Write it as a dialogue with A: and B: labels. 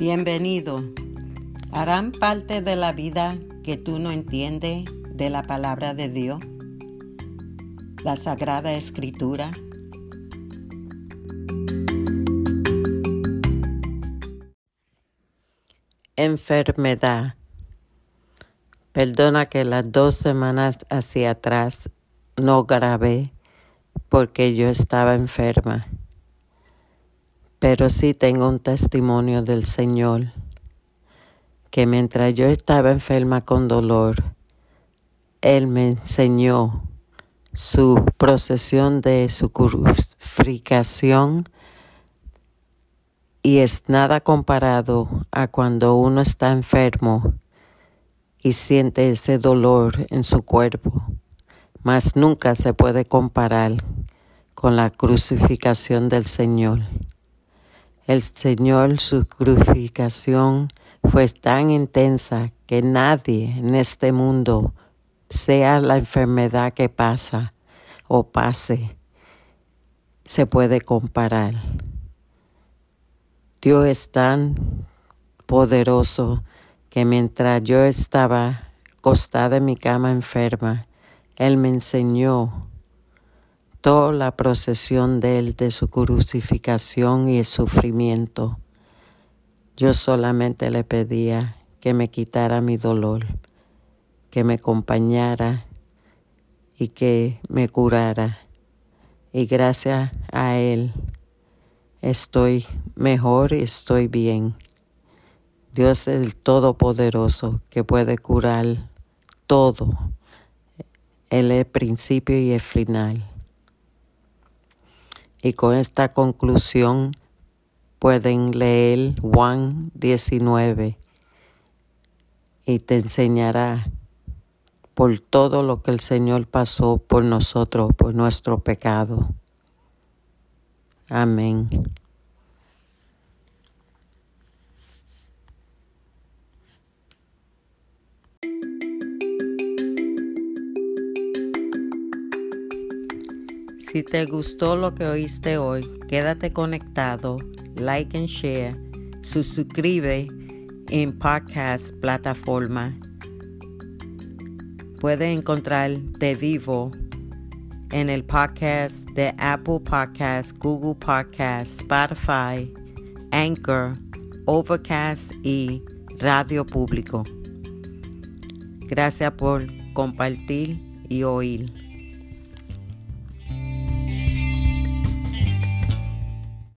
A: Bienvenido. ¿Harán parte de la vida que tú no entiendes de la palabra de Dios? La Sagrada Escritura.
B: Enfermedad. Perdona que las dos semanas hacia atrás no grabé porque yo estaba enferma pero sí tengo un testimonio del Señor, que mientras yo estaba enferma con dolor, Él me enseñó su procesión de su crucificación y es nada comparado a cuando uno está enfermo y siente ese dolor en su cuerpo, mas nunca se puede comparar con la crucificación del Señor. El Señor, su crucificación fue tan intensa que nadie en este mundo, sea la enfermedad que pasa o pase, se puede comparar. Dios es tan poderoso que mientras yo estaba acostada en mi cama enferma, Él me enseñó toda la procesión de Él, de su crucificación y sufrimiento. Yo solamente le pedía que me quitara mi dolor, que me acompañara y que me curara. Y gracias a Él estoy mejor y estoy bien. Dios es el Todopoderoso que puede curar todo. Él es el principio y el final. Y con esta conclusión pueden leer Juan 19 y te enseñará por todo lo que el Señor pasó por nosotros, por nuestro pecado. Amén.
A: Si te gustó lo que oíste hoy, quédate conectado, like and share, suscribe en podcast plataforma. Puedes encontrar De Vivo en el podcast de Apple Podcast, Google Podcast, Spotify, Anchor, Overcast y Radio Público. Gracias por compartir y oír.